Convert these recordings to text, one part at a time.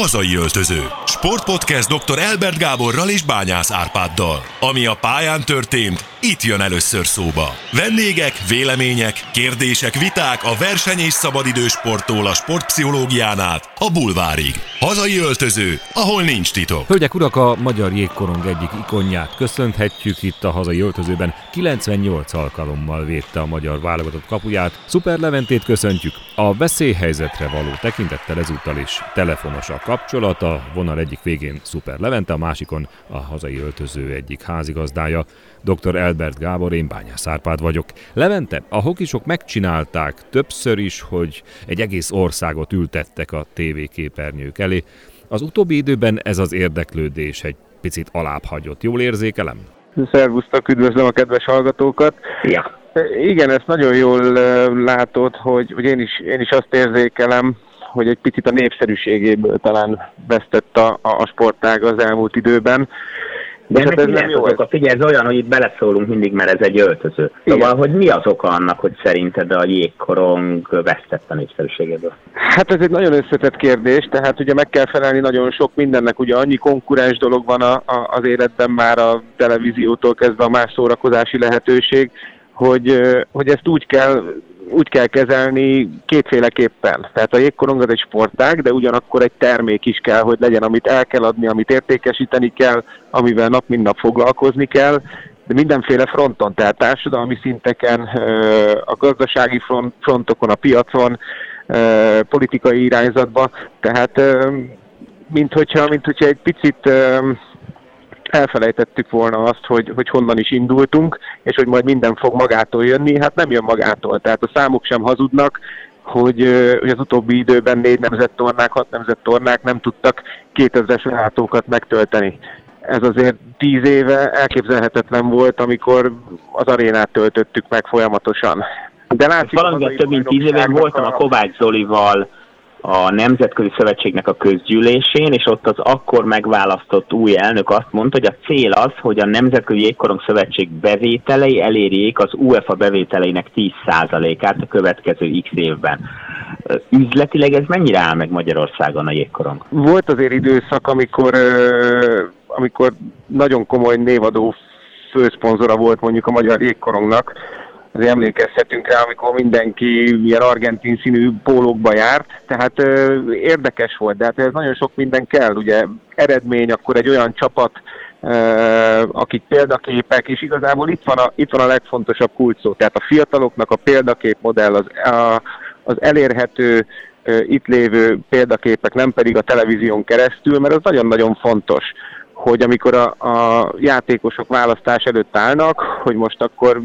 Hazai öltöző. Sportpodcast dr. Elbert Gáborral és Bányász Árpáddal. Ami a pályán történt, itt jön először szóba. Vendégek, vélemények, kérdések, viták a verseny és szabadidősporttól a sportpszichológián át a bulvárig. Hazai öltöző, ahol nincs titok. Hölgyek, urak, a magyar jégkorong egyik ikonját köszönhetjük itt a hazai öltözőben. 98 alkalommal védte a magyar válogatott kapuját. Szuper Leventét köszöntjük. A veszélyhelyzetre való tekintettel ezúttal is telefonos a kapcsolat. A vonal egyik végén Szuper Levente, a másikon a hazai öltöző egyik házigazdája. Dr. Elbert Gábor, én Bányász Árpád vagyok. Levente, a hokisok megcsinálták többször is, hogy egy egész országot ültettek a tévéképernyők elé. Az utóbbi időben ez az érdeklődés egy picit alább hagyott. Jól érzékelem? Szervusztok, üdvözlöm a kedves hallgatókat. Ja. Igen, ezt nagyon jól látod, hogy, hogy én, is, én is azt érzékelem, hogy egy picit a népszerűségéből talán vesztett a, a sportág az elmúlt időben. De ennek hát ez nem jó. Oka? Figyelj, ez olyan, hogy itt beleszólunk mindig, mert ez egy öltöző. Szóval, hogy mi az oka annak, hogy szerinted a jégkorong vesztett a népszerűségéből? Hát ez egy nagyon összetett kérdés, tehát ugye meg kell felelni nagyon sok mindennek, ugye annyi konkurens dolog van a, a, az életben már a televíziótól kezdve a más szórakozási lehetőség, hogy, hogy ezt úgy kell úgy kell kezelni kétféleképpen. Tehát a jégkorong az egy sportág, de ugyanakkor egy termék is kell, hogy legyen, amit el kell adni, amit értékesíteni kell, amivel nap mint nap foglalkozni kell, de mindenféle fronton, tehát társadalmi szinteken, a gazdasági frontokon, a piacon, politikai irányzatban. Tehát mint hogyha, mint hogyha egy picit elfelejtettük volna azt, hogy, hogy honnan is indultunk, és hogy majd minden fog magától jönni, hát nem jön magától. Tehát a számok sem hazudnak, hogy, hogy az utóbbi időben négy nemzettornák, hat nemzettornák nem tudtak 2000-es látókat megtölteni. Ez azért tíz éve elképzelhetetlen volt, amikor az arénát töltöttük meg folyamatosan. De látszik, Valamivel több mint tíz éve voltam a Kovács Zolival, a Nemzetközi Szövetségnek a közgyűlésén, és ott az akkor megválasztott új elnök azt mondta, hogy a cél az, hogy a Nemzetközi Jégkorong Szövetség bevételei elérjék az UEFA bevételeinek 10%-át a következő x évben. Üzletileg ez mennyire áll meg Magyarországon a jégkorong? Volt azért időszak, amikor, amikor nagyon komoly névadó főszponzora volt mondjuk a Magyar Jégkorongnak, azért emlékezhetünk rá, amikor mindenki ilyen argentin színű pólókba járt, tehát ö, érdekes volt, de hát ez nagyon sok minden kell, ugye eredmény, akkor egy olyan csapat, ö, akik példaképek, és igazából itt van a, itt van a legfontosabb kulcsszó, tehát a fiataloknak a példakép modell, az, a, az elérhető, itt lévő példaképek, nem pedig a televízión keresztül, mert az nagyon-nagyon fontos hogy amikor a, a játékosok választás előtt állnak, hogy most akkor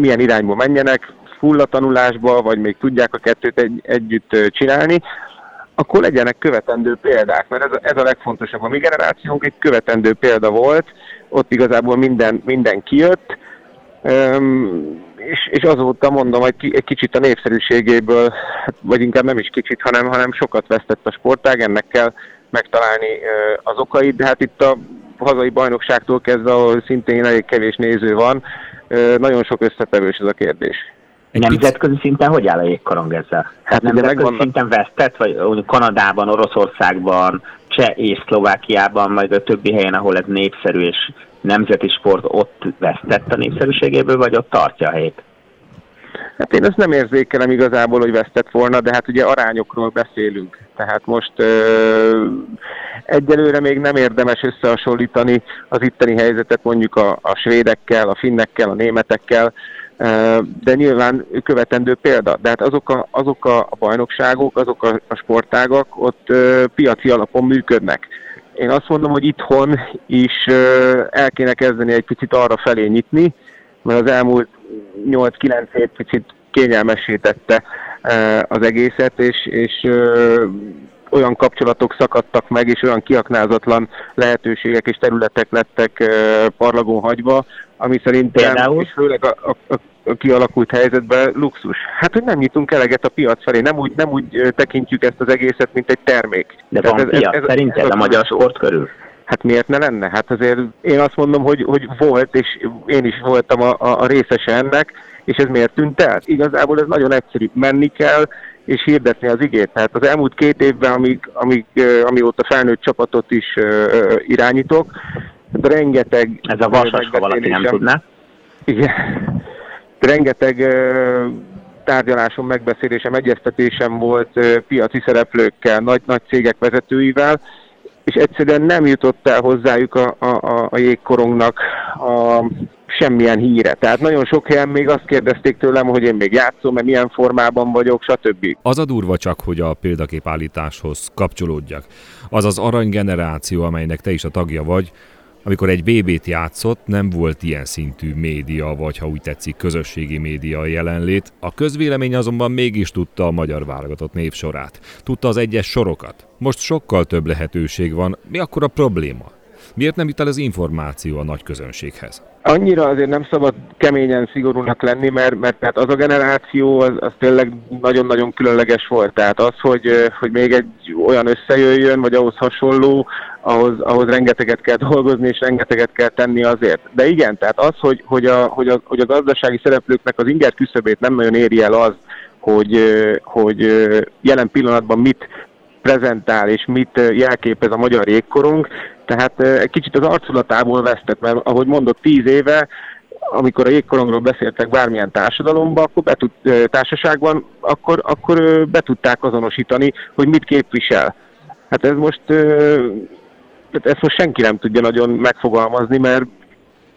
milyen irányba menjenek, fullatanulásba, vagy még tudják a kettőt egy, együtt csinálni, akkor legyenek követendő példák, mert ez a, ez a legfontosabb. A mi generációnk egy követendő példa volt, ott igazából minden, minden kijött, Üm, és, és azóta mondom, hogy egy kicsit a népszerűségéből, hát, vagy inkább nem is kicsit, hanem, hanem sokat vesztett a sportág, ennek kell megtalálni az okait, de hát itt a hazai bajnokságtól kezdve, ahol szintén elég kevés néző van, nagyon sok összetevős ez a kérdés. Egy nemzetközi szinten hogy áll a jégkorong ezzel? Hát nemzetközi megvannak... szinten vesztett, vagy Kanadában, Oroszországban, Cseh és Szlovákiában, majd a többi helyen, ahol ez népszerű és nemzeti sport, ott vesztett a népszerűségéből, vagy ott tartja a helyét? Hát én ezt nem érzékelem igazából, hogy vesztett volna, de hát ugye arányokról beszélünk. Tehát most ö, egyelőre még nem érdemes összehasonlítani az itteni helyzetet mondjuk a, a svédekkel, a finnekkel, a németekkel, ö, de nyilván követendő példa. De hát azok a, azok a bajnokságok, azok a, a sportágak ott ö, piaci alapon működnek. Én azt mondom, hogy itthon is el kéne kezdeni egy picit arra felé nyitni, mert az elmúlt 8-9 év picit kényelmesítette az egészet, és, és olyan kapcsolatok szakadtak meg, és olyan kiaknázatlan lehetőségek és területek lettek parlagon hagyva, ami szerintem, Például? és főleg a, a, a kialakult helyzetben luxus. Hát, hogy nem nyitunk eleget a piac felé, nem úgy, nem úgy tekintjük ezt az egészet, mint egy termék. De van ez, piac, ez, ez, szerinted ez a, a magyar sport körül? Hát miért ne lenne? Hát azért én azt mondom, hogy, hogy volt, és én is voltam a, a, részese ennek, és ez miért tűnt el? Igazából ez nagyon egyszerű. Menni kell, és hirdetni az igét. Tehát az elmúlt két évben, amíg, amíg, amióta felnőtt csapatot is irányítok, rengeteg... Ez a vasas, ha valaki nem tudná. Igen. Rengeteg tárgyalásom, megbeszélésem, egyeztetésem volt piaci szereplőkkel, nagy, nagy cégek vezetőivel, és egyszerűen nem jutott el hozzájuk a, a, a jégkorongnak a semmilyen híre. Tehát nagyon sok helyen még azt kérdezték tőlem, hogy én még játszom, mert milyen formában vagyok, stb. Az a durva csak, hogy a példaképállításhoz kapcsolódjak. Az az aranygeneráció, amelynek te is a tagja vagy, amikor egy BB-t játszott, nem volt ilyen szintű média, vagy ha úgy tetszik, közösségi média jelenlét. A közvélemény azonban mégis tudta a magyar válogatott névsorát. Tudta az egyes sorokat. Most sokkal több lehetőség van. Mi akkor a probléma? Miért nem jut el az információ a nagy közönséghez? Annyira azért nem szabad keményen szigorúnak lenni, mert, mert tehát az a generáció az, az tényleg nagyon-nagyon különleges volt. Tehát az, hogy, hogy még egy olyan összejöjjön, vagy ahhoz hasonló, ahhoz, ahhoz rengeteget kell dolgozni, és rengeteget kell tenni azért. De igen, tehát az, hogy, hogy, a, hogy, a, hogy a gazdasági szereplőknek az inger küszöbét nem nagyon éri el az, hogy, hogy jelen pillanatban mit prezentál és mit jelképez a magyar jégkorong, tehát egy kicsit az arculatából vesztett, mert ahogy mondott, tíz éve amikor a jégkorongról beszéltek bármilyen társadalomban, akkor betud, társaságban, akkor, akkor be tudták azonosítani, hogy mit képvisel. Hát ez most, ezt most senki nem tudja nagyon megfogalmazni, mert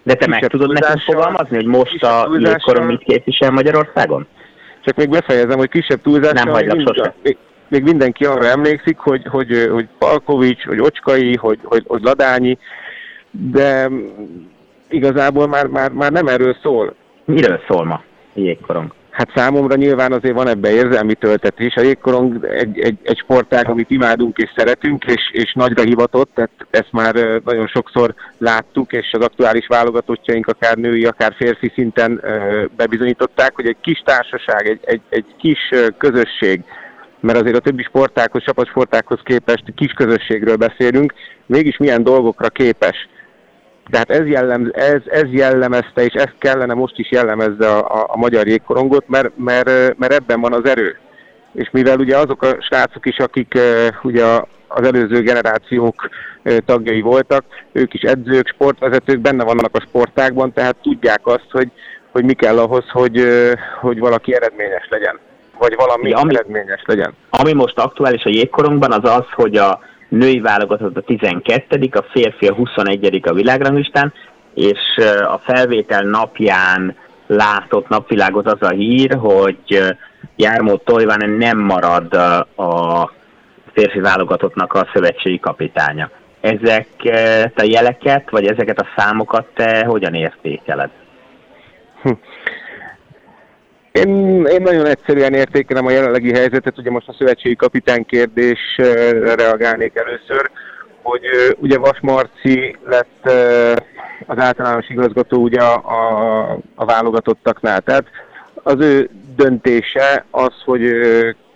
de te meg tudod nekem fogalmazni, hogy most a jégkorong mit képvisel Magyarországon? Csak még befejezem, hogy kisebb túlzással... Nem hagylak sose. Még, még mindenki arra emlékszik, hogy, hogy, hogy Palkovics, hogy Ocskai, hogy, hogy, hogy Ladányi, de igazából már, már, már nem erről szól. Miről szól ma jégkorong? Hát számomra nyilván azért van ebbe érzelmi töltetés. A jégkorong egy, egy, egy sportág, amit imádunk és szeretünk, és, és nagyra hivatott, tehát ezt már nagyon sokszor láttuk, és az aktuális válogatottjaink, akár női, akár férfi szinten bebizonyították, hogy egy kis társaság, egy, egy, egy kis közösség, mert azért a többi sportákhoz, csapatsportákhoz képest kis közösségről beszélünk, mégis milyen dolgokra képes. Tehát ez, jellem, ez, ez jellemezte, és ez kellene most is jellemezze a, a, a magyar jégkorongot, mert, mert, mert ebben van az erő. És mivel ugye azok a srácok is, akik ugye az előző generációk tagjai voltak, ők is edzők, sportvezetők, benne vannak a sportákban, tehát tudják azt, hogy, hogy mi kell ahhoz, hogy, hogy valaki eredményes legyen vagy valami ja, ami, eredményes legyen. Ami most aktuális a jégkorongban az az, hogy a női válogatott a 12 a férfi a 21 a világranglistán, és a felvétel napján látott napvilágot az a hír, hogy Jármó Tojván nem marad a férfi válogatottnak a szövetségi kapitánya. Ezek a jeleket, vagy ezeket a számokat te hogyan értékeled? Hm. Én, én nagyon egyszerűen értékelem a jelenlegi helyzetet, ugye most a szövetségi kapitán kérdésre reagálnék először, hogy ugye Vas Marci lett az általános igazgató ugye a, a, a válogatottaknál. Tehát az ő döntése az, hogy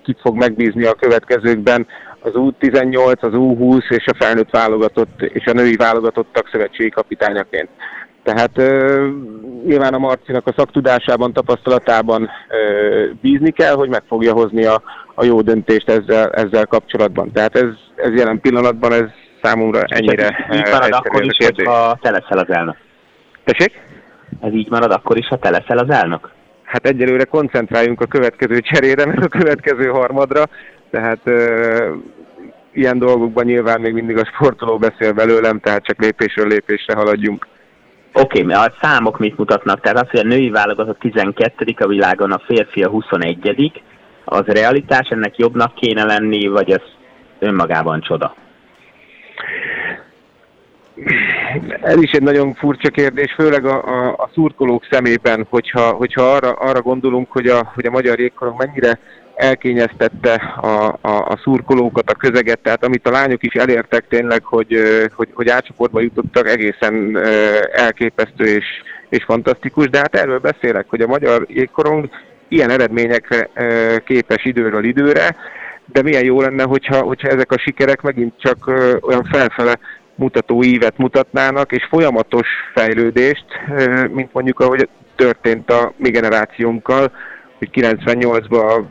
kit fog megbízni a következőkben az U18, az U20 és a felnőtt válogatott és a női válogatottak szövetségi kapitányaként. Tehát ö, nyilván a Marcinak a szaktudásában, tapasztalatában ö, bízni kell, hogy meg fogja hozni a, a jó döntést ezzel, ezzel kapcsolatban. Tehát ez, ez jelen pillanatban ez számomra ennyire Így marad akkor is, hogyha te leszel az elnök. Tessék? Ez így marad akkor is, ha te leszel az elnök? Hát egyelőre koncentráljunk a következő cserére, meg a következő harmadra, tehát ö, ilyen dolgokban nyilván még mindig a sportoló beszél belőlem, tehát csak lépésről lépésre haladjunk. Oké, okay, a számok mit mutatnak? Tehát az, hogy a női válogatott 12 a világon, a férfi a 21 az realitás, ennek jobbnak kéne lenni, vagy ez önmagában csoda? Ez is egy nagyon furcsa kérdés, főleg a, a, a szurkolók szemében, hogyha, hogyha arra, arra gondolunk, hogy a, hogy a magyar jégkorong mennyire elkényeztette a, a, a szurkolókat, a közeget, tehát amit a lányok is elértek tényleg, hogy, hogy, hogy átcsoportba jutottak, egészen elképesztő és, és fantasztikus, de hát erről beszélek, hogy a magyar jégkorong ilyen eredményekre képes időről időre, de milyen jó lenne, hogyha, hogyha ezek a sikerek megint csak olyan felfele mutató ívet mutatnának, és folyamatos fejlődést, mint mondjuk ahogy történt a mi generációnkkal, hogy 98-ban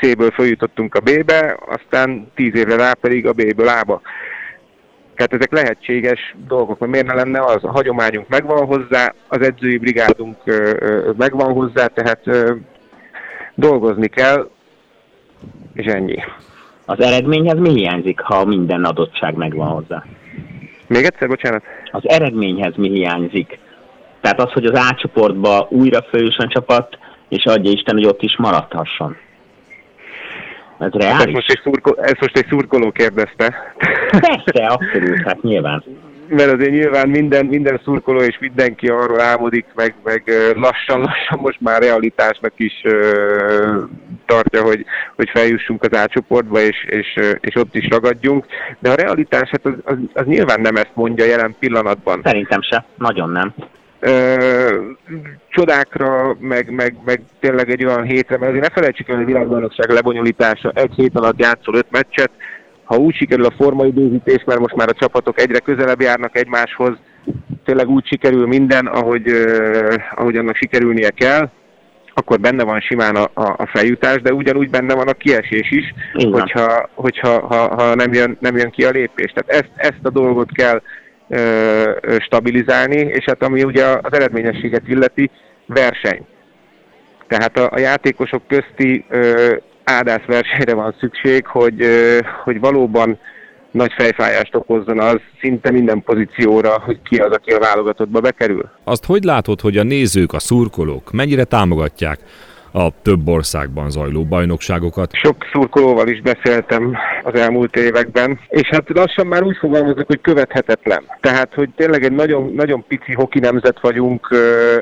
C-ből följutottunk a B-be, aztán tíz évre rá pedig a B-ből A-ba. Tehát ezek lehetséges dolgok, mert miért ne lenne az? A hagyományunk megvan hozzá, az edzői brigádunk megvan hozzá, tehát dolgozni kell, és ennyi. Az eredményhez mi hiányzik, ha minden adottság megvan hozzá? Még egyszer, bocsánat? Az eredményhez mi hiányzik? Tehát az, hogy az A csoportba újra főjusson csapat, és adja Isten, hogy ott is maradhasson. Ez reális? Ezt most egy, szurko, ezt most egy szurkoló kérdezte. Persze, abszolút, hát nyilván. Mert azért nyilván minden, minden szurkoló és mindenki arról álmodik, meg, meg lassan-lassan most már realitásnak is uh, tartja, hogy, hogy feljussunk az átcsoportba, és, és, és ott is ragadjunk. De a realitás, hát az, az, az nyilván nem ezt mondja jelen pillanatban. Szerintem se, nagyon nem csodákra, meg, meg, meg tényleg egy olyan hétre, mert azért ne felejtsük el, hogy a világbajnokság lebonyolítása egy hét alatt játszol öt meccset, ha úgy sikerül a formaidőzítés, mert most már a csapatok egyre közelebb járnak egymáshoz, tényleg úgy sikerül minden, ahogy, uh, ahogy annak sikerülnie kell, akkor benne van simán a, a, a feljutás, de ugyanúgy benne van a kiesés is, hogyha, hogyha ha, ha nem, jön, nem jön ki a lépés. Tehát ezt, ezt a dolgot kell stabilizálni, és hát ami ugye az eredményességet illeti, verseny. Tehát a, a játékosok közti ö, ádász versenyre van szükség, hogy, ö, hogy valóban nagy fejfájást okozzon az szinte minden pozícióra, hogy ki az, aki a válogatottba bekerül. Azt hogy látod, hogy a nézők, a szurkolók mennyire támogatják a több országban zajló bajnokságokat. Sok szurkolóval is beszéltem az elmúlt években, és hát lassan már úgy fogalmazok, hogy követhetetlen. Tehát, hogy tényleg egy nagyon, nagyon pici hoki nemzet vagyunk,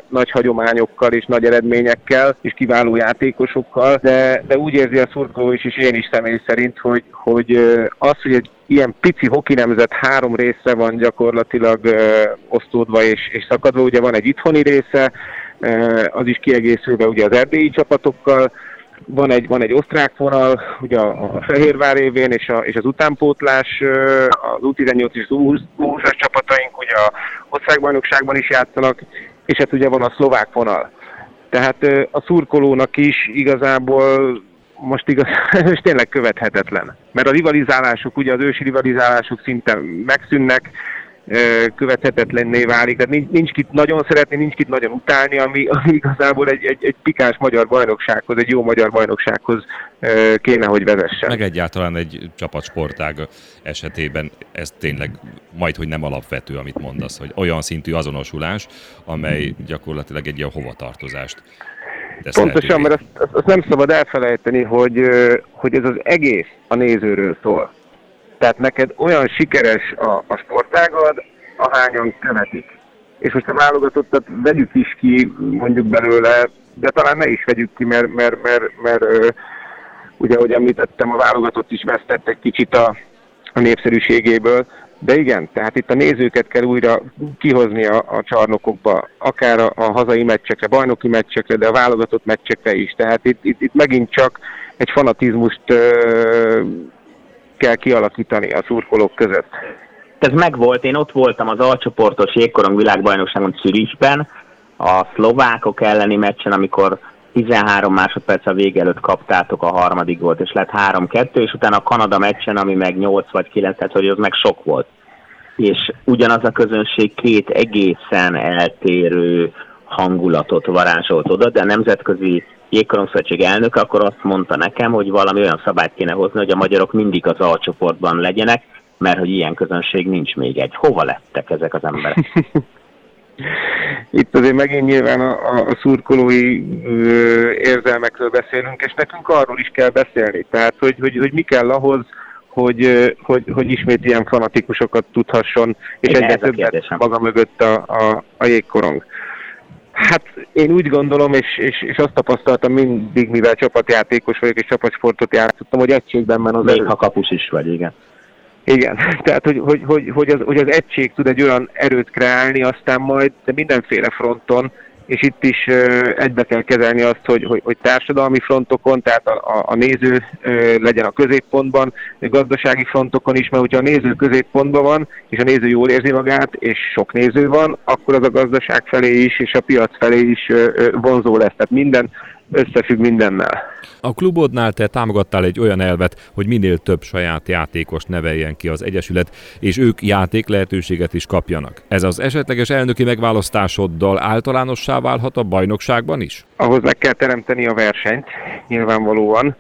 nagy hagyományokkal és nagy eredményekkel, és kiváló játékosokkal, de, de úgy érzi a szurkoló is, és én is személy szerint, hogy, hogy az, hogy egy ilyen pici hoki nemzet három részre van gyakorlatilag ö, osztódva és, és szakadva. Ugye van egy itthoni része, az is kiegészülve ugye az erdélyi csapatokkal, van egy, van egy osztrák vonal, ugye a, a Fehérvár évén, és, a, és az utánpótlás, az U18 és az U20-as csapataink ugye a osztrákbajnokságban is játszanak, és hát ugye van a szlovák vonal. Tehát a szurkolónak is igazából most igaz, és tényleg követhetetlen. Mert a rivalizálások, ugye az ősi rivalizálások szinte megszűnnek, követhetetlenné válik. Tehát nincs, nincs kit nagyon szeretni, nincs kit nagyon utálni, ami, ami igazából egy, egy, egy pikás magyar bajnoksághoz, egy jó magyar bajnoksághoz kéne, hogy vezessen. Meg egyáltalán egy csapatsportág esetében ez tényleg majd, hogy nem alapvető, amit mondasz, hogy olyan szintű azonosulás, amely gyakorlatilag egy ilyen hovatartozást Pontosan, mert azt, azt nem szabad elfelejteni, hogy, hogy ez az egész a nézőről szól. Tehát neked olyan sikeres a, a sportágad, ahányan követik. És most a válogatottat vegyük is ki mondjuk belőle, de talán ne is vegyük ki, mert, mert, mert, mert, mert ugye, ahogy említettem, a válogatott is vesztett egy kicsit a, a népszerűségéből, de igen, tehát itt a nézőket kell újra kihozni a, a csarnokokba, akár a, a hazai meccsekre, bajnoki meccsekre, de a válogatott meccsekre is. Tehát itt, itt, itt megint csak egy fanatizmust kell kialakítani a szurkolók között. Ez megvolt, én ott voltam az alcsoportos jégkorong világbajnokságon Zürichben, a szlovákok elleni meccsen, amikor 13 másodperc a vége előtt kaptátok a harmadik volt, és lett 3-2, és utána a Kanada meccsen, ami meg 8 vagy 9, tehát hogy az meg sok volt. És ugyanaz a közönség két egészen eltérő hangulatot varázsolt oda, de nemzetközi jégkorongszövetség elnök, akkor azt mondta nekem, hogy valami olyan szabályt kéne hozni, hogy a magyarok mindig az A csoportban legyenek, mert hogy ilyen közönség nincs még egy. Hova lettek ezek az emberek? Itt azért megint nyilván a, a szurkolói ö, érzelmekről beszélünk, és nekünk arról is kell beszélni. Tehát, hogy, hogy, hogy mi kell ahhoz, hogy, hogy, hogy ismét ilyen fanatikusokat tudhasson, és Igen, egyre többet maga mögött a, a, a jégkorong. Hát én úgy gondolom, és, és, és azt tapasztaltam mindig, mivel csapatjátékos vagyok, és csapatsportot játszottam, hogy egységben van az Még erő. ha kapus is vagy, igen. Igen, tehát hogy, hogy, hogy, hogy, az, hogy az egység tud egy olyan erőt kreálni, aztán majd de mindenféle fronton, és itt is egybe kell kezelni azt, hogy, hogy, hogy társadalmi frontokon, tehát a, a, a néző legyen a középpontban, a gazdasági frontokon is, mert hogyha a néző középpontban van, és a néző jól érzi magát, és sok néző van, akkor az a gazdaság felé is, és a piac felé is vonzó lesz. Tehát minden összefügg mindennel. A klubodnál te támogattál egy olyan elvet, hogy minél több saját játékos neveljen ki az Egyesület, és ők játék lehetőséget is kapjanak. Ez az esetleges elnöki megválasztásoddal általánossá válhat a bajnokságban is? Ahhoz meg kell teremteni a versenyt, nyilvánvalóan,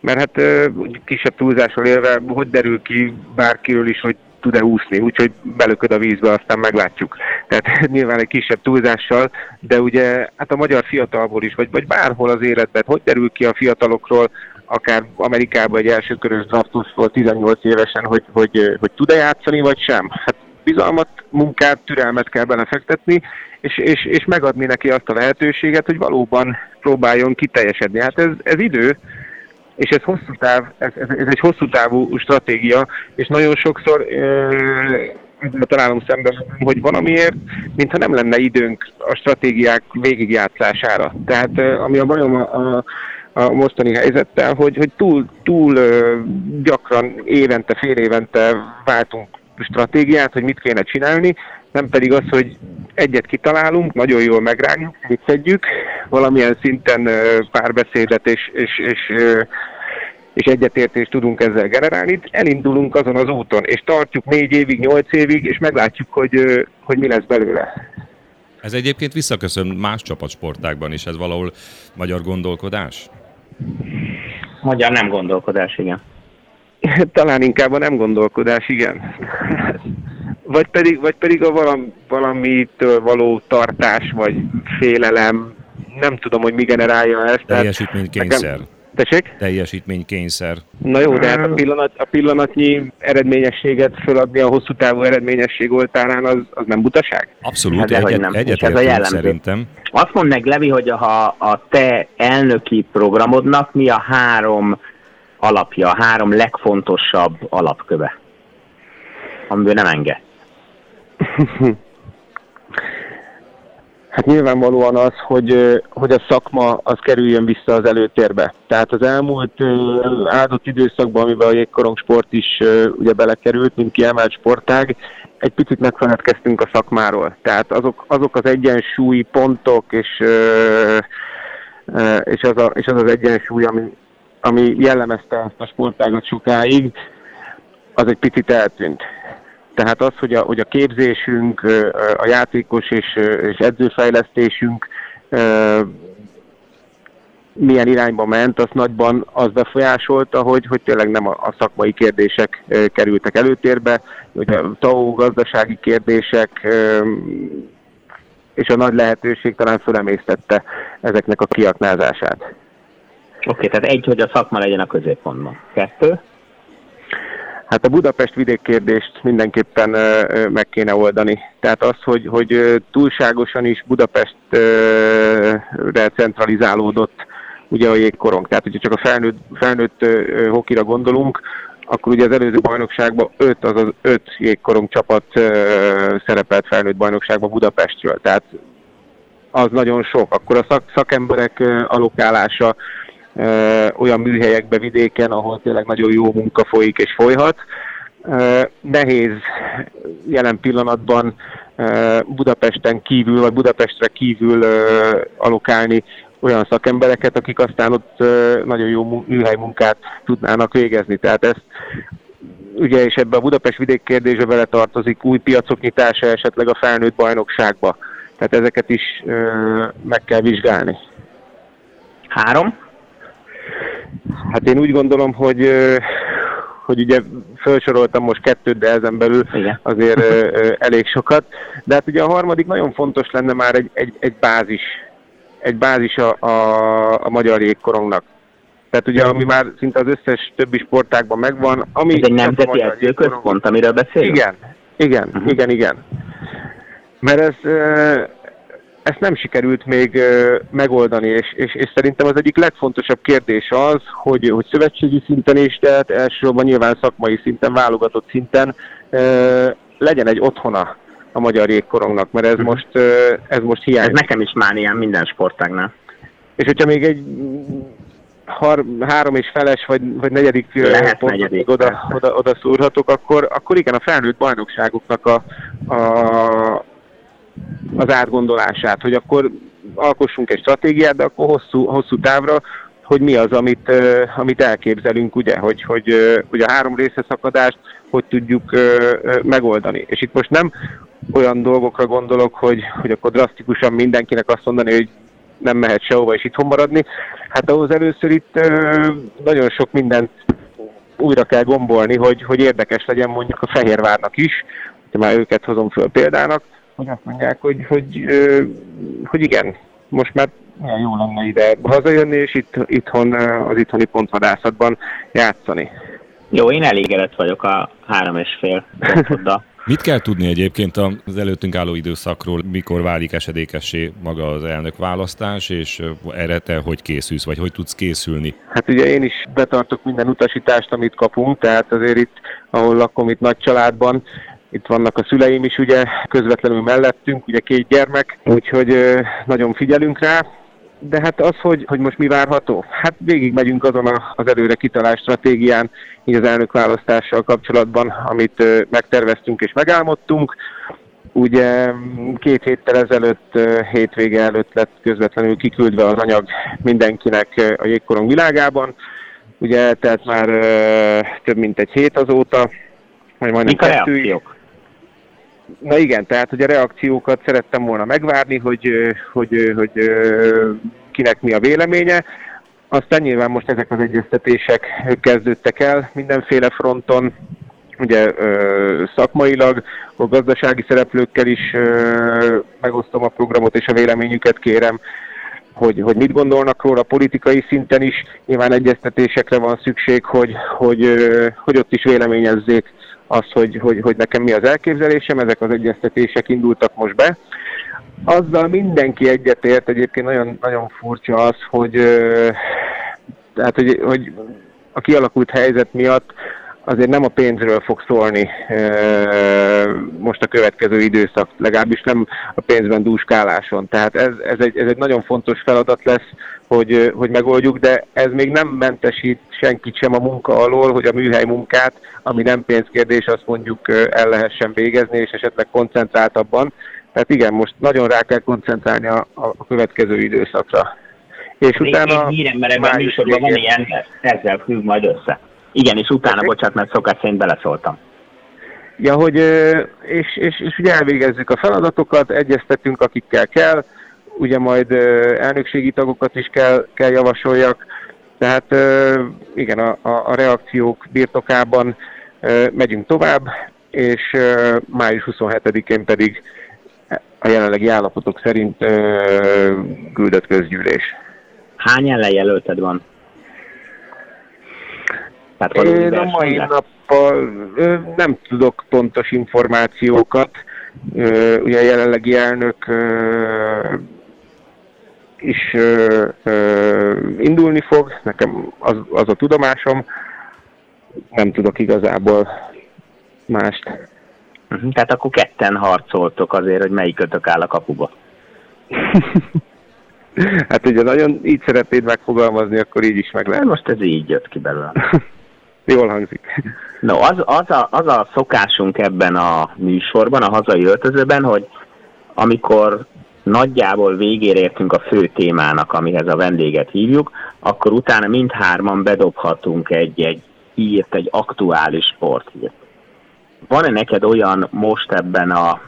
mert hát kisebb túlzással élve, hogy derül ki bárkiről is, hogy tud-e úszni, úgyhogy belököd a vízbe, aztán meglátjuk. Tehát nyilván egy kisebb túlzással, de ugye hát a magyar fiatalból is, vagy, vagy bárhol az életben, hogy derül ki a fiatalokról, akár Amerikában egy elsőkörös volt 18 évesen, hogy, hogy, hogy tud-e játszani, vagy sem. Hát bizalmat, munkát, türelmet kell belefektetni, és, és, és megadni neki azt a lehetőséget, hogy valóban próbáljon kiteljesedni. Hát ez, ez idő, és ez hosszú táv, ez, ez, ez egy hosszú távú stratégia, és nagyon sokszor ezzel találom szemben, hogy valamiért, mintha nem lenne időnk a stratégiák végigjátszására. Tehát ami a bajom a, a, a mostani helyzettel, hogy, hogy túl, túl gyakran évente, fél évente váltunk stratégiát, hogy mit kéne csinálni, nem pedig az, hogy egyet kitalálunk, nagyon jól megrágjuk, szedjük, valamilyen szinten párbeszédet és, és, és, és egyetértést tudunk ezzel generálni, elindulunk azon az úton, és tartjuk négy évig, nyolc évig, és meglátjuk, hogy, hogy mi lesz belőle. Ez egyébként visszaköszön más csapatsportákban is, ez valahol magyar gondolkodás? Magyar nem gondolkodás, igen. Talán inkább a nem gondolkodás, igen vagy pedig, vagy pedig a valam, valamitől való tartás, vagy félelem, nem tudom, hogy mi generálja ezt. Teljesítménykényszer. Nekem... Tessék? Teljesítménykényszer. Na jó, de hát a, pillanat, a pillanatnyi eredményességet föladni a hosszú távú eredményesség oltárán, az, az nem butaság? Abszolút, hát egyet, nem. egyet szerintem. Azt mondd meg, Levi, hogy ha a te elnöki programodnak mi a három alapja, a három legfontosabb alapköve, amiből nem enged. Hát nyilvánvalóan az, hogy, hogy a szakma az kerüljön vissza az előtérbe. Tehát az elmúlt áldott időszakban, amiben a jégkorong sport is ugye belekerült, mint kiemelt sportág, egy picit megfeledkeztünk a szakmáról. Tehát azok, azok az egyensúlyi pontok és, és, az, a, és az az egyensúly, ami, ami jellemezte ezt a sportágat sokáig, az egy picit eltűnt. Tehát az, hogy a, hogy a képzésünk, a játékos és, és edzőfejlesztésünk milyen irányba ment, az nagyban az befolyásolta, hogy, hogy tényleg nem a, a szakmai kérdések kerültek előtérbe, hogy a TAO gazdasági kérdések és a nagy lehetőség talán fölemésztette ezeknek a kiaknázását. Oké, okay, tehát egy, hogy a szakma legyen a középpontban. Kettő? Hát a Budapest vidék kérdést mindenképpen meg kéne oldani. Tehát az, hogy, hogy túlságosan is Budapestre centralizálódott ugye a jégkorong. Tehát, hogyha csak a felnőtt, felnőtt hokira gondolunk, akkor ugye az előző bajnokságban öt, azaz öt jégkorong csapat szerepelt felnőtt bajnokságban Budapestről. Tehát az nagyon sok. Akkor a szak, szakemberek alokálása olyan műhelyekbe vidéken, ahol tényleg nagyon jó munka folyik és folyhat. Nehéz jelen pillanatban Budapesten kívül, vagy Budapestre kívül alokálni olyan szakembereket, akik aztán ott nagyon jó műhely munkát tudnának végezni. Tehát ezt ugye, és ebbe a Budapest vidék kérdésbe bele tartozik új piacok nyitása esetleg a felnőtt bajnokságba. Tehát ezeket is meg kell vizsgálni. Három? Hát én úgy gondolom, hogy hogy ugye felsoroltam most kettőt, de ezen belül Igen. azért elég sokat. De hát ugye a harmadik nagyon fontos lenne már egy, egy, egy bázis, egy bázis a, a, a magyar jégkorongnak. Tehát ugye, ami már szinte az összes többi sportágban megvan. Ami Ez egy nemzeti edzőközpont, amiről beszélünk? Igen, igen, uh-huh. igen, igen. Mert ez ezt nem sikerült még megoldani, és, és, és szerintem az egyik legfontosabb kérdés az, hogy, hogy szövetségi szinten is, tehát elsősorban nyilván szakmai szinten, válogatott szinten legyen egy otthona a magyar jégkorongnak, mert ez, uh-huh. most, ez most hiányzik. Ez nekem is már ilyen minden sportágnál. És hogyha még egy har, három és feles, vagy, vagy negyedik Lehet negyedik, oda, oda, oda szúrhatok, akkor, akkor igen, a felnőtt bajnokságoknak a, a, az átgondolását, hogy akkor alkossunk egy stratégiát, de akkor hosszú, hosszú távra, hogy mi az, amit, amit elképzelünk, ugye, hogy, hogy, hogy a három szakadást hogy tudjuk megoldani. És itt most nem olyan dolgokra gondolok, hogy, hogy akkor drasztikusan mindenkinek azt mondani, hogy nem mehet sehova és itthon maradni. Hát ahhoz először itt nagyon sok mindent újra kell gombolni, hogy, hogy érdekes legyen mondjuk a Fehérvárnak is, hogy már őket hozom föl példának, hogy azt mondják, hogy, hogy, hogy igen, most már milyen jó lenne ide hazajönni, és itt, itthon az itthoni pontvadászatban játszani. Jó, én elégedett vagyok a három és fél pontoddal. Mit kell tudni egyébként az előttünk álló időszakról, mikor válik esedékessé maga az elnök választás, és erre te hogy készülsz, vagy hogy tudsz készülni? Hát ugye én is betartok minden utasítást, amit kapunk, tehát azért itt, ahol lakom, itt nagy családban, itt vannak a szüleim is ugye közvetlenül mellettünk, ugye két gyermek, úgyhogy nagyon figyelünk rá, de hát az, hogy, hogy most mi várható? Hát végig megyünk azon a, az előre kitalált stratégián, így az elnökválasztással kapcsolatban, amit ö, megterveztünk és megálmodtunk. Ugye két héttel ezelőtt, hétvége előtt lett közvetlenül kiküldve az anyag mindenkinek a jégkorong világában. Ugye tehát már ö, több mint egy hét azóta, vagy majdnem Mik a kettő. reakciók? Na igen, tehát hogy a reakciókat szerettem volna megvárni, hogy, hogy, hogy, hogy kinek mi a véleménye. Aztán nyilván most ezek az egyeztetések kezdődtek el mindenféle fronton, ugye szakmailag, a gazdasági szereplőkkel is megosztom a programot és a véleményüket kérem, hogy, hogy mit gondolnak róla politikai szinten is. Nyilván egyeztetésekre van szükség, hogy, hogy, hogy ott is véleményezzék az, hogy, hogy, hogy nekem mi az elképzelésem, ezek az egyeztetések indultak most be. Azzal mindenki egyetért, egyébként nagyon, nagyon furcsa az, hogy, tehát, hogy, hogy a kialakult helyzet miatt azért nem a pénzről fog szólni most a következő időszak, legalábbis nem a pénzben dúskáláson. Tehát ez, ez, egy, ez egy nagyon fontos feladat lesz, hogy, hogy megoldjuk, de ez még nem mentesít senkit sem a munka alól, hogy a műhely munkát, ami nem pénzkérdés, azt mondjuk el lehessen végezni, és esetleg koncentráltabban. Tehát igen, most nagyon rá kell koncentrálni a, a következő időszakra. És Még utána... Hírem, mert ebben a műsorban van ilyen, ezzel függ majd össze. Igen, és utána, okay. bocsánat, mert szokás szerint beleszóltam. Ja, hogy, és, és, és ugye elvégezzük a feladatokat, egyeztetünk, akikkel kell, ugye majd elnökségi tagokat is kell, kell javasoljak, tehát igen, a, a, a reakciók birtokában megyünk tovább, és május 27-én pedig a jelenlegi állapotok szerint küldött közgyűlés. Hány ellenjelölted van? Tehát Én a mai nappal nem tudok pontos információkat. Ugye a jelenlegi elnök is indulni fog, nekem az, az a tudomásom, nem tudok igazából mást. Uh-huh. Tehát akkor ketten harcoltok azért, hogy melyikötök áll a kapuba. hát ugye nagyon így szeretnéd megfogalmazni, akkor így is meg lehet. Most ez így jött ki belőle. Jól hangzik. No, az, az, a, az a szokásunk ebben a műsorban, a hazai öltözőben, hogy amikor nagyjából végére értünk a fő témának, amihez a vendéget hívjuk, akkor utána mindhárman bedobhatunk egy-egy hírt, egy aktuális sporthírt. Van-e neked olyan most ebben a,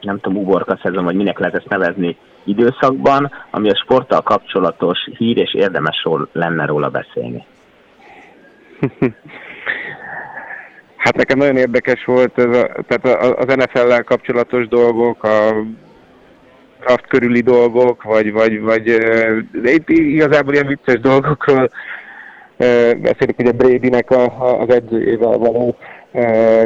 nem tudom, uborka szezon, vagy minek lehet ezt nevezni, időszakban, ami a sporttal kapcsolatos hír, és érdemes ról, lenne róla beszélni? Hát nekem nagyon érdekes volt ez a, tehát az NFL-lel kapcsolatos dolgok, a draft körüli dolgok, vagy, vagy, vagy de itt igazából ilyen vicces dolgokról beszélünk, a Brady-nek a, az edzőjével való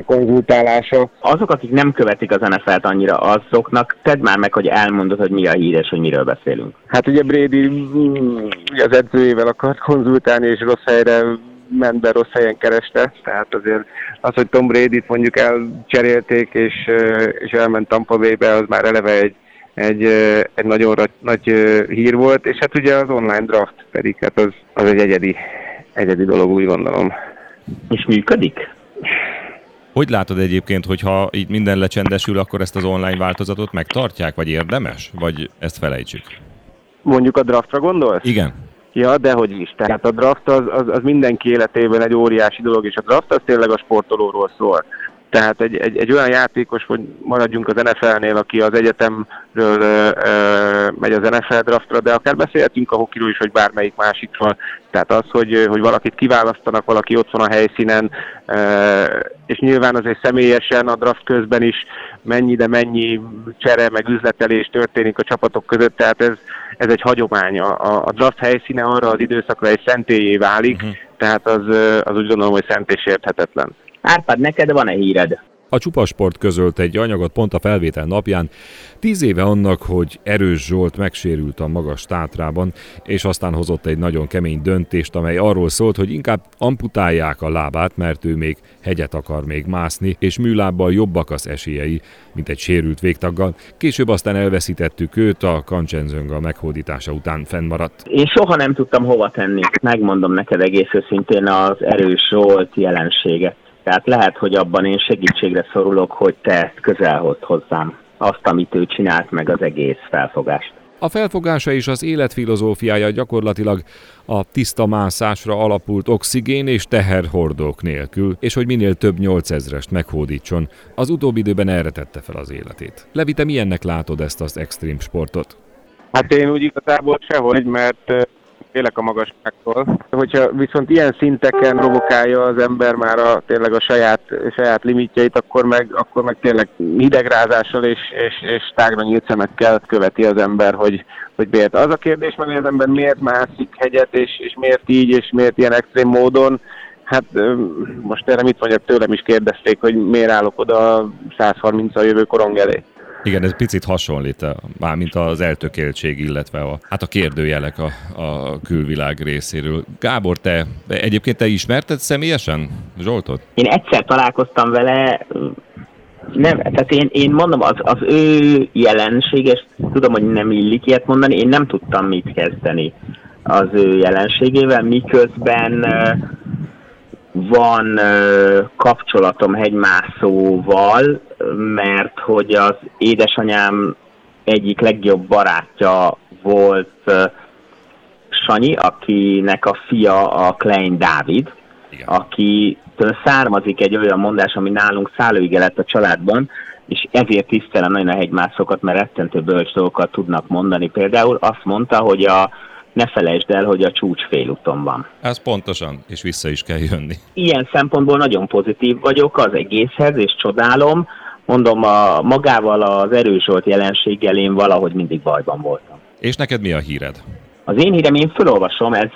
konzultálása. Azok, akik nem követik az NFL-t annyira, azoknak tedd már meg, hogy elmondod, hogy mi a híres, hogy miről beszélünk. Hát ugye Brady mm, az edzőjével akart konzultálni, és rossz helyre ment be, rossz helyen kereste, tehát azért az, hogy Tom Brady-t mondjuk elcserélték, és, és elment Tampa Bay-be, az már eleve egy, egy, egy nagyon nagy hír volt, és hát ugye az online draft pedig, hát az, az egy egyedi, egyedi dolog, úgy gondolom. És működik? Hogy látod egyébként, hogyha így minden lecsendesül, akkor ezt az online változatot megtartják, vagy érdemes? Vagy ezt felejtsük? Mondjuk a draftra gondolsz? Igen. Ja, dehogy is. Tehát a draft az, az, az mindenki életében egy óriási dolog, és a draft az tényleg a sportolóról szól. Tehát egy, egy, egy olyan játékos, hogy maradjunk az NFL-nél, aki az egyetemről ö, ö, megy az NFL draftra, de akár beszélhetünk a hokiról is, vagy bármelyik másikról. Tehát az, hogy, hogy valakit kiválasztanak, valaki ott van a helyszínen, ö, és nyilván azért személyesen a draft közben is mennyi, de mennyi csere, meg üzletelés történik a csapatok között, tehát ez, ez egy hagyomány. A, a draft helyszíne arra az időszakra egy szentélyé válik, uh-huh. tehát az, az úgy gondolom, hogy szent és érthetetlen. Árpád, neked van-e híred? A Csupasport közölt egy anyagot pont a felvétel napján, tíz éve annak, hogy Erős Zsolt megsérült a magas tátrában, és aztán hozott egy nagyon kemény döntést, amely arról szólt, hogy inkább amputálják a lábát, mert ő még hegyet akar még mászni, és műlábbal jobbak az esélyei, mint egy sérült végtaggal. Később aztán elveszítettük őt, a Kancsenzönga meghódítása után fennmaradt. Én soha nem tudtam hova tenni, megmondom neked egész őszintén az Erős Zsolt jelenséget tehát lehet, hogy abban én segítségre szorulok, hogy te ezt közel hozd hozzám, azt, amit ő csinált, meg az egész felfogást. A felfogása és az életfilozófiája gyakorlatilag a tiszta mászásra alapult oxigén és teherhordók nélkül, és hogy minél több 8000-est meghódítson. Az utóbbi időben erre tette fel az életét. Levi, te milyennek látod ezt az extrém sportot? Hát én úgy igazából sehogy, mert félek a magasságtól. Hogyha viszont ilyen szinteken provokálja az ember már a, tényleg a saját, saját limitjeit, akkor meg, akkor meg tényleg hidegrázással és, és, és tágra nyílt szemekkel követi az ember, hogy, hogy miért. Az a kérdés meg, az ember miért mászik hegyet, és, és miért így, és miért ilyen extrém módon, Hát most erre mit mondjak, tőlem is kérdezték, hogy miért állok oda 130 a jövő korong elé. Igen, ez picit hasonlít, mármint az eltökéltség, illetve a, hát a kérdőjelek a, a külvilág részéről. Gábor, te egyébként te ismerted személyesen Zsoltot? Én egyszer találkoztam vele, nem, tehát én, én mondom, az, az ő jelenséges, tudom, hogy nem illik ilyet mondani, én nem tudtam mit kezdeni az ő jelenségével, miközben van kapcsolatom hegymászóval, mert hogy az édesanyám egyik legjobb barátja volt Sanyi, akinek a fia a Klein Dávid, Igen. akitől származik egy olyan mondás, ami nálunk szállóige lett a családban, és ezért tisztelem nagyon a hegymászókat, mert rettentő bölcs dolgokat tudnak mondani. Például azt mondta, hogy a ne felejtsd el, hogy a csúcs félúton van. Ez pontosan, és vissza is kell jönni. Ilyen szempontból nagyon pozitív vagyok az egészhez, és csodálom. Mondom, a, magával az erősolt jelenséggel én valahogy mindig bajban voltam. És neked mi a híred? Az én hírem, én felolvasom, ez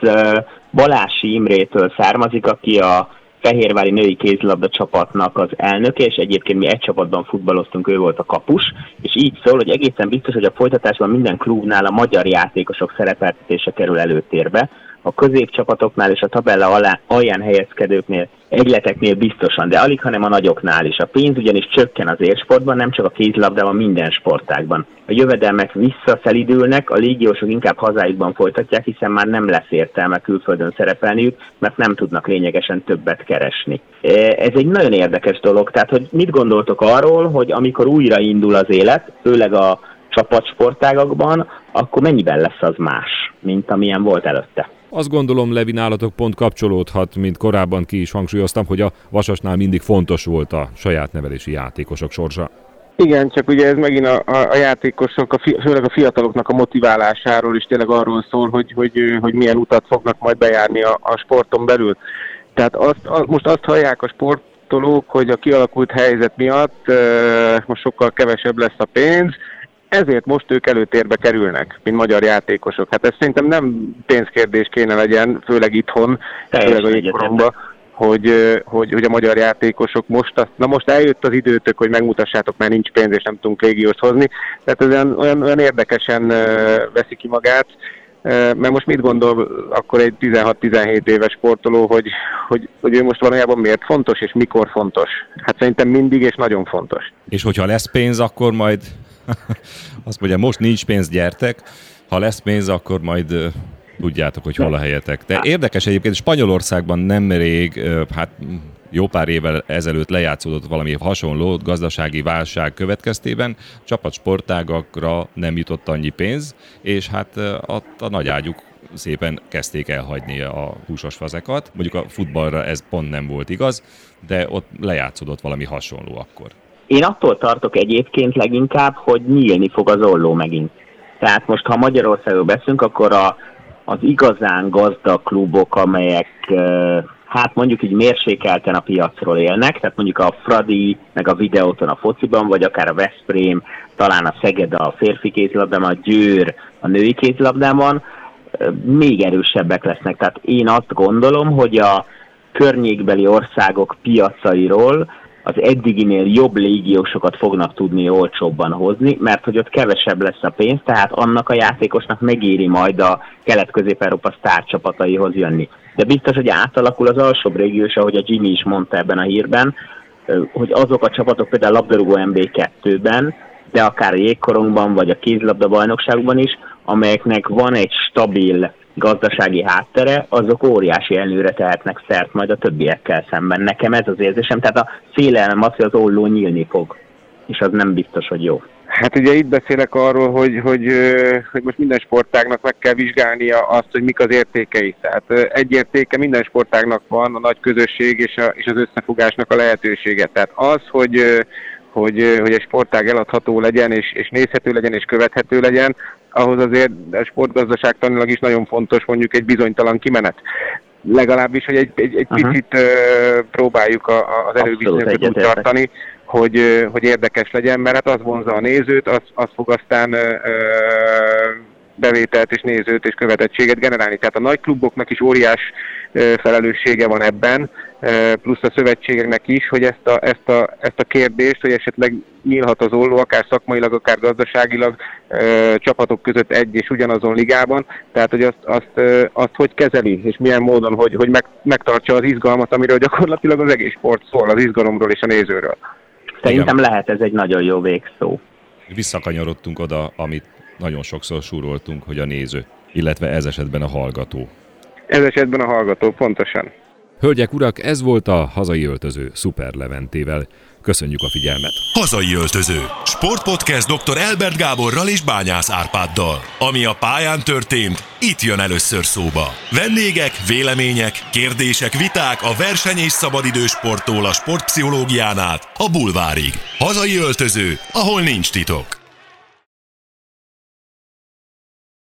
Balási Imrétől származik, aki a Fehérvári női kézilabda csapatnak az elnöke, és egyébként mi egy csapatban futballoztunk, ő volt a kapus, és így szól, hogy egészen biztos, hogy a folytatásban minden klubnál a magyar játékosok szerepeltetése kerül előtérbe, a középcsapatoknál és a tabella alá, alján helyezkedőknél, egyleteknél biztosan, de alig, hanem a nagyoknál is. A pénz ugyanis csökken az élsportban, nem csak a kézilabdában, minden sportágban. A jövedelmek visszaszelidülnek, a légiósok inkább hazájukban folytatják, hiszen már nem lesz értelme külföldön szerepelniük, mert nem tudnak lényegesen többet keresni. E, ez egy nagyon érdekes dolog, tehát hogy mit gondoltok arról, hogy amikor újra indul az élet, főleg a csapatsportágakban, akkor mennyiben lesz az más, mint amilyen volt előtte? Azt gondolom, Levi nálatok pont kapcsolódhat, mint korábban ki is hangsúlyoztam, hogy a Vasasnál mindig fontos volt a saját nevelési játékosok sorsa. Igen, csak ugye ez megint a, a, a játékosok, a fi, főleg a fiataloknak a motiválásáról is tényleg arról szól, hogy, hogy, hogy milyen utat fognak majd bejárni a, a sporton belül. Tehát azt, a, most azt hallják a sportolók, hogy a kialakult helyzet miatt most sokkal kevesebb lesz a pénz, ezért most ők előtérbe kerülnek, mint magyar játékosok. Hát ez szerintem nem pénzkérdés kéne legyen, főleg itthon, főleg a jégkoromban, hogy, hogy, hogy a magyar játékosok most, na most eljött az időtök, hogy megmutassátok, mert nincs pénz, és nem tudunk légiót hozni. Tehát ez olyan, olyan, olyan érdekesen veszi ki magát, mert most mit gondol akkor egy 16-17 éves sportoló, hogy, hogy, hogy ő most valójában miért fontos, és mikor fontos? Hát szerintem mindig, és nagyon fontos. És hogyha lesz pénz, akkor majd azt mondja, most nincs pénz, gyertek, ha lesz pénz, akkor majd tudjátok, hogy hol a helyetek. De érdekes egyébként, Spanyolországban nemrég, hát jó pár évvel ezelőtt lejátszódott valami hasonló gazdasági válság következtében, csapatsportágakra nem jutott annyi pénz, és hát a, a nagy ágyuk szépen kezdték elhagyni a húsos fazekat. Mondjuk a futballra ez pont nem volt igaz, de ott lejátszódott valami hasonló akkor. Én attól tartok egyébként leginkább, hogy nyílni fog az olló megint. Tehát most, ha Magyarországról beszélünk, akkor a, az igazán gazdag klubok, amelyek hát mondjuk így mérsékelten a piacról élnek, tehát mondjuk a Fradi, meg a Videóton a fociban, vagy akár a Veszprém, talán a Szeged a férfi kézilabdában, a Győr a női kézilabdában, még erősebbek lesznek. Tehát én azt gondolom, hogy a környékbeli országok piacairól az eddiginél jobb légiósokat fognak tudni olcsóbban hozni, mert hogy ott kevesebb lesz a pénz, tehát annak a játékosnak megéri majd a Kelet-Közép-Európa sztárcsapataihoz jönni. De biztos, hogy átalakul az alsóbb régiós, ahogy a Jimmy is mondta ebben a hírben, hogy azok a csapatok például a labdarúgó MB2-ben, de akár a jégkorongban, vagy a kézlabda bajnokságban is, amelyeknek van egy stabil gazdasági háttere, azok óriási előre tehetnek szert majd a többiekkel szemben. Nekem ez az érzésem, tehát a félelem az, hogy az olló nyílni fog, és az nem biztos, hogy jó. Hát ugye itt beszélek arról, hogy, hogy, hogy most minden sportágnak meg kell vizsgálnia azt, hogy mik az értékei. Tehát egy értéke minden sportágnak van, a nagy közösség és, a, és az összefogásnak a lehetősége. Tehát az, hogy, hogy, hogy egy sportág eladható legyen, és, és nézhető legyen, és követhető legyen, ahhoz azért a sportgazdaságtanilag is nagyon fontos mondjuk egy bizonytalan kimenet. Legalábbis, hogy egy, egy, egy uh-huh. picit uh, próbáljuk a, a, az előviszonyokat úgy tartani, hogy, hogy érdekes legyen, mert hát az vonza a nézőt, az, az fog aztán uh, bevételt és nézőt és követettséget generálni. Tehát a nagy kluboknak is óriás felelőssége van ebben, plusz a szövetségeknek is, hogy ezt a, ezt a, ezt a kérdést, hogy esetleg nyílhat az olló, akár szakmailag, akár gazdaságilag csapatok között egy és ugyanazon ligában, tehát hogy azt, azt, azt hogy kezeli, és milyen módon, hogy, hogy meg, megtartsa az izgalmat, amiről gyakorlatilag az egész sport szól, az izgalomról és a nézőről. Szerintem lehet ez egy nagyon jó végszó. Visszakanyarodtunk oda, amit nagyon sokszor súroltunk, hogy a néző, illetve ez esetben a hallgató. Ez esetben a hallgató, pontosan. Hölgyek, urak, ez volt a hazai öltöző Szuper Leventével. Köszönjük a figyelmet! Hazai öltöző. Sportpodcast dr. Elbert Gáborral és Bányász Árpáddal. Ami a pályán történt, itt jön először szóba. Vendégek, vélemények, kérdések, viták a verseny és szabadidős sporttól a sportpszichológián át a bulvárig. Hazai öltöző, ahol nincs titok.